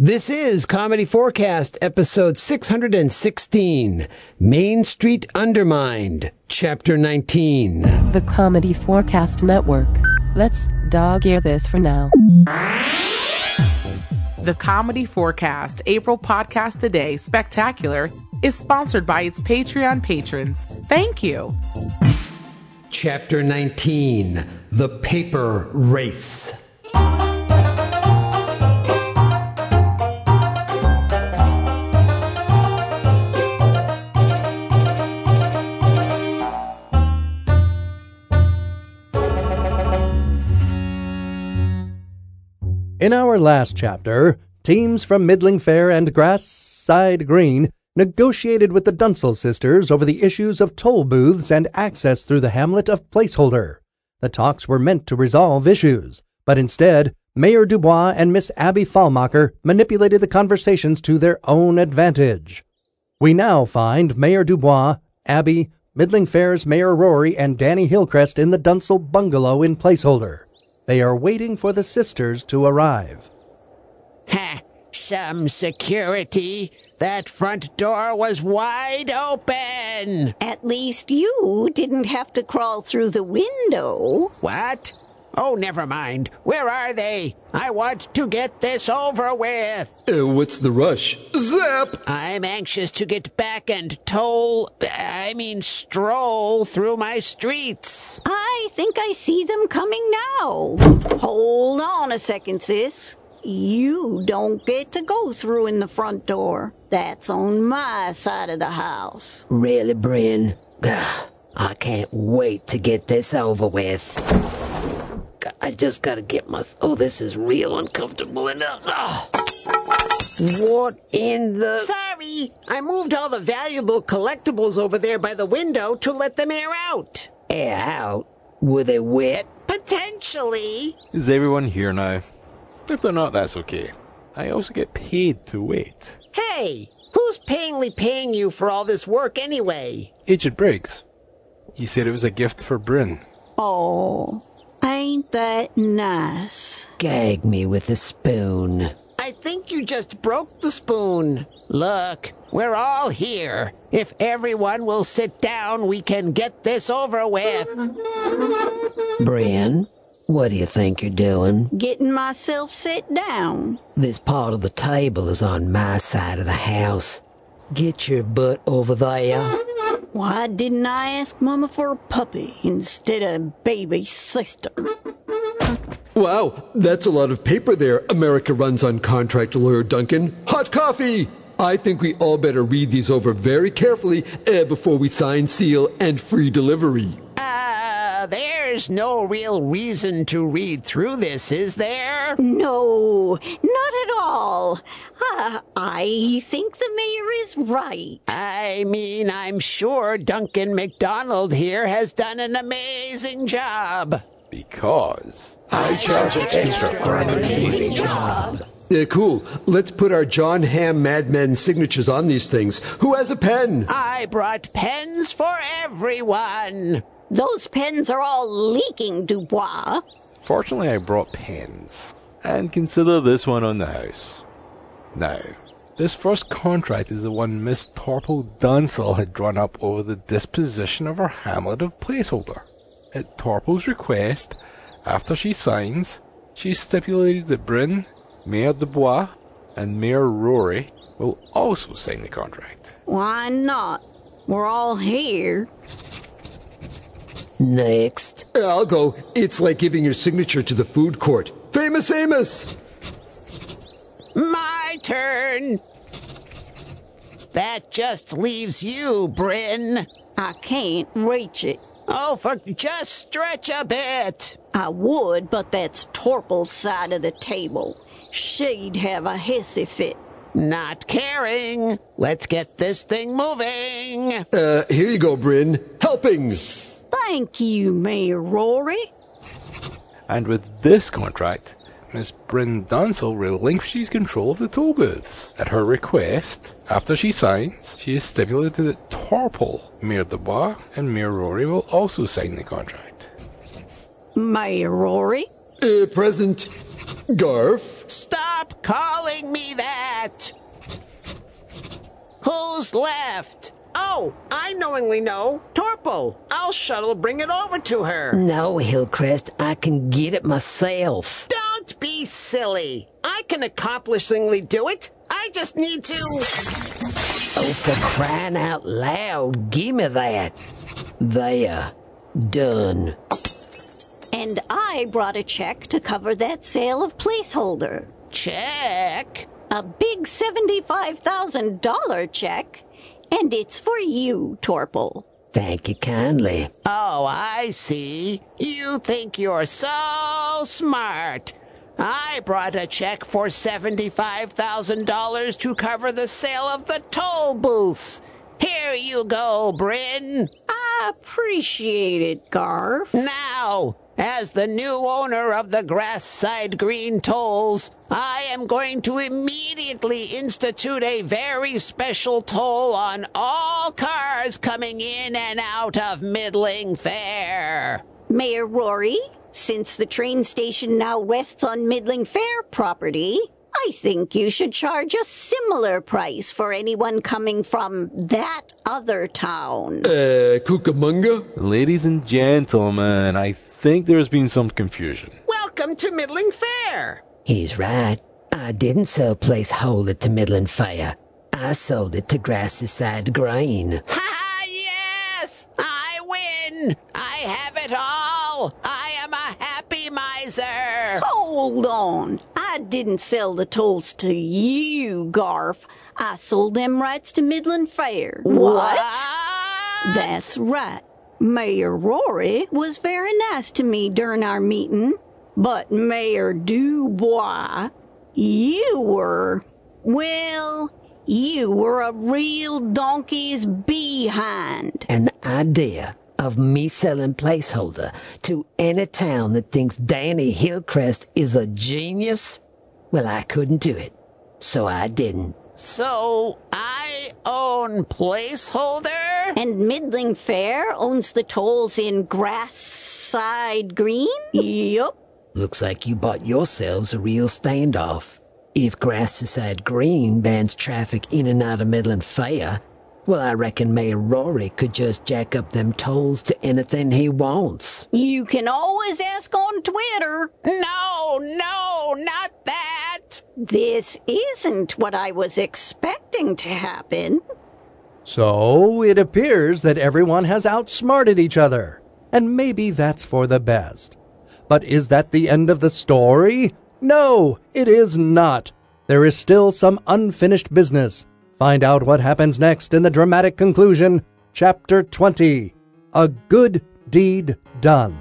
This is Comedy Forecast, episode 616 Main Street Undermined, Chapter 19. The Comedy Forecast Network. Let's dog ear this for now. The Comedy Forecast April Podcast Today Spectacular is sponsored by its Patreon patrons. Thank you. Chapter 19 The Paper Race. In our last chapter, teams from Middling Fair and Grassside Green negotiated with the Dunsel sisters over the issues of toll booths and access through the hamlet of Placeholder. The talks were meant to resolve issues, but instead, Mayor Dubois and Miss Abby Falmacher manipulated the conversations to their own advantage. We now find Mayor Dubois, Abby, Middling Fair's Mayor Rory, and Danny Hillcrest in the Dunsel bungalow in Placeholder. They are waiting for the sisters to arrive. Ha! Some security. That front door was wide open. At least you didn't have to crawl through the window. What? Oh, never mind. Where are they? I want to get this over with. Uh, what's the rush? Zap! I'm anxious to get back and toll, I mean, stroll through my streets. I think I see them coming now. Hold on a second, sis. You don't get to go through in the front door. That's on my side of the house. Really, Bryn? I can't wait to get this over with. I just gotta get my. Oh, this is real uncomfortable enough. Ah. What in the. Sorry! I moved all the valuable collectibles over there by the window to let them air out. Air out? Were they wet? Potentially. Is everyone here now? If they're not, that's okay. I also get paid to wait. Hey, who's payingly paying you for all this work anyway? Agent Briggs. He said it was a gift for Bryn. Oh, ain't that nice? Gag me with a spoon. I think you just broke the spoon. Look, we're all here. If everyone will sit down, we can get this over with. Brian, what do you think you're doing? Getting myself set down. This part of the table is on my side of the house. Get your butt over there. Why didn't I ask Mama for a puppy instead of baby sister? Wow, that's a lot of paper there. America runs on contract lawyer Duncan. Hot coffee! I think we all better read these over very carefully uh, before we sign, seal, and free delivery. Ah, Uh, there's no real reason to read through this, is there? No, not at all. Uh, I think the mayor is right. I mean, I'm sure Duncan MacDonald here has done an amazing job. Because. I charge extra for an amazing job. Uh, cool. Let's put our Jon Hamm Madmen signatures on these things. Who has a pen? I brought pens for everyone. Those pens are all leaking, Dubois. Fortunately, I brought pens. And consider this one on the house. Now, this first contract is the one Miss Torpo Dunsel had drawn up over the disposition of her hamlet of placeholder. At Torpo's request, after she signs, she stipulated that Bryn, Mayor Dubois, and Mayor Rory will also sign the contract. Why not? We're all here. Next. I'll go. It's like giving your signature to the food court. Famous Amos! My turn. That just leaves you, Bryn. I can't reach it. Oh, for just stretch a bit. I would, but that's Torple's side of the table. She'd have a hissy fit. Not caring. Let's get this thing moving. Uh, here you go, Bryn. Helping! Thank you, Mayor Rory. And with this contract, Miss Bryn Dunsel relinquishes control of the toll booths. At her request, after she signs, she has stipulated that Torple, Mayor Dubois, and Mayor Rory will also sign the contract. Mayor Rory? Uh, present. Garf. Stop Stop calling me that! Who's left? Oh, I knowingly know. Torple. I'll shuttle bring it over to her. No, Hillcrest, I can get it myself. Don't be silly. I can accomplishingly do it. I just need to. Oh, for crying out loud, give me that. There. Done. And I brought a check to cover that sale of placeholder. Check. A big $75,000 check. And it's for you, Torple. Thank you kindly. Oh, I see. You think you're so smart. I brought a check for $75,000 to cover the sale of the toll booths. Here you go, Bryn. Appreciate it, Garf. Now, as the new owner of the Grass-Side Green Tolls, I am going to immediately institute a very special toll on all cars coming in and out of Middling Fair. Mayor Rory, since the train station now rests on Middling Fair property, I think you should charge a similar price for anyone coming from that other town. Uh, Cucamonga? Ladies and gentlemen, I think there's been some confusion. Welcome to Middling Fair. He's right. I didn't sell placeholder to Midland Fair. I sold it to Grassy-Side Green. Ha yes! I win! I have it all! I am a happy Hold on. I didn't sell the tolls to you, Garf. I sold them rights to Midland Fair. What? That's right. Mayor Rory was very nice to me during our meeting, but Mayor Dubois, you were, well, you were a real donkey's behind. An idea of me selling placeholder to any town that thinks Danny Hillcrest is a genius, well, I couldn't do it. So I didn't. So I own placeholder? And Middling Fair owns the tolls in Grass-Side Green? Yup. Looks like you bought yourselves a real standoff. If Grassy-Side Green bans traffic in and out of Midland Fair, well, I reckon Mayor Rory could just jack up them tolls to anything he wants. You can always ask on Twitter. No, no, not that! This isn't what I was expecting to happen. So it appears that everyone has outsmarted each other, and maybe that's for the best. But is that the end of the story? No, it is not. There is still some unfinished business. Find out what happens next in the dramatic conclusion, Chapter 20 A Good Deed Done.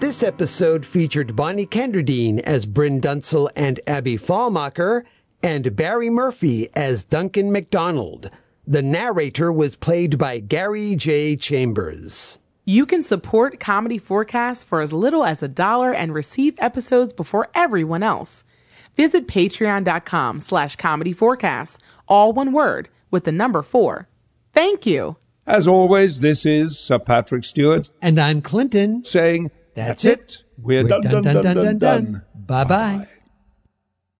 This episode featured Bonnie Kenderdine as Bryn Dunsel and Abby Falmacher, and Barry Murphy as Duncan MacDonald. The narrator was played by Gary J. Chambers. You can support Comedy Forecast for as little as a dollar and receive episodes before everyone else. Visit patreon.com slash comedy forecast, all one word, with the number four. Thank you. As always, this is Sir Patrick Stewart And I'm Clinton. saying, That's That's it. it. We're, done, done, done, done, done. Bye bye.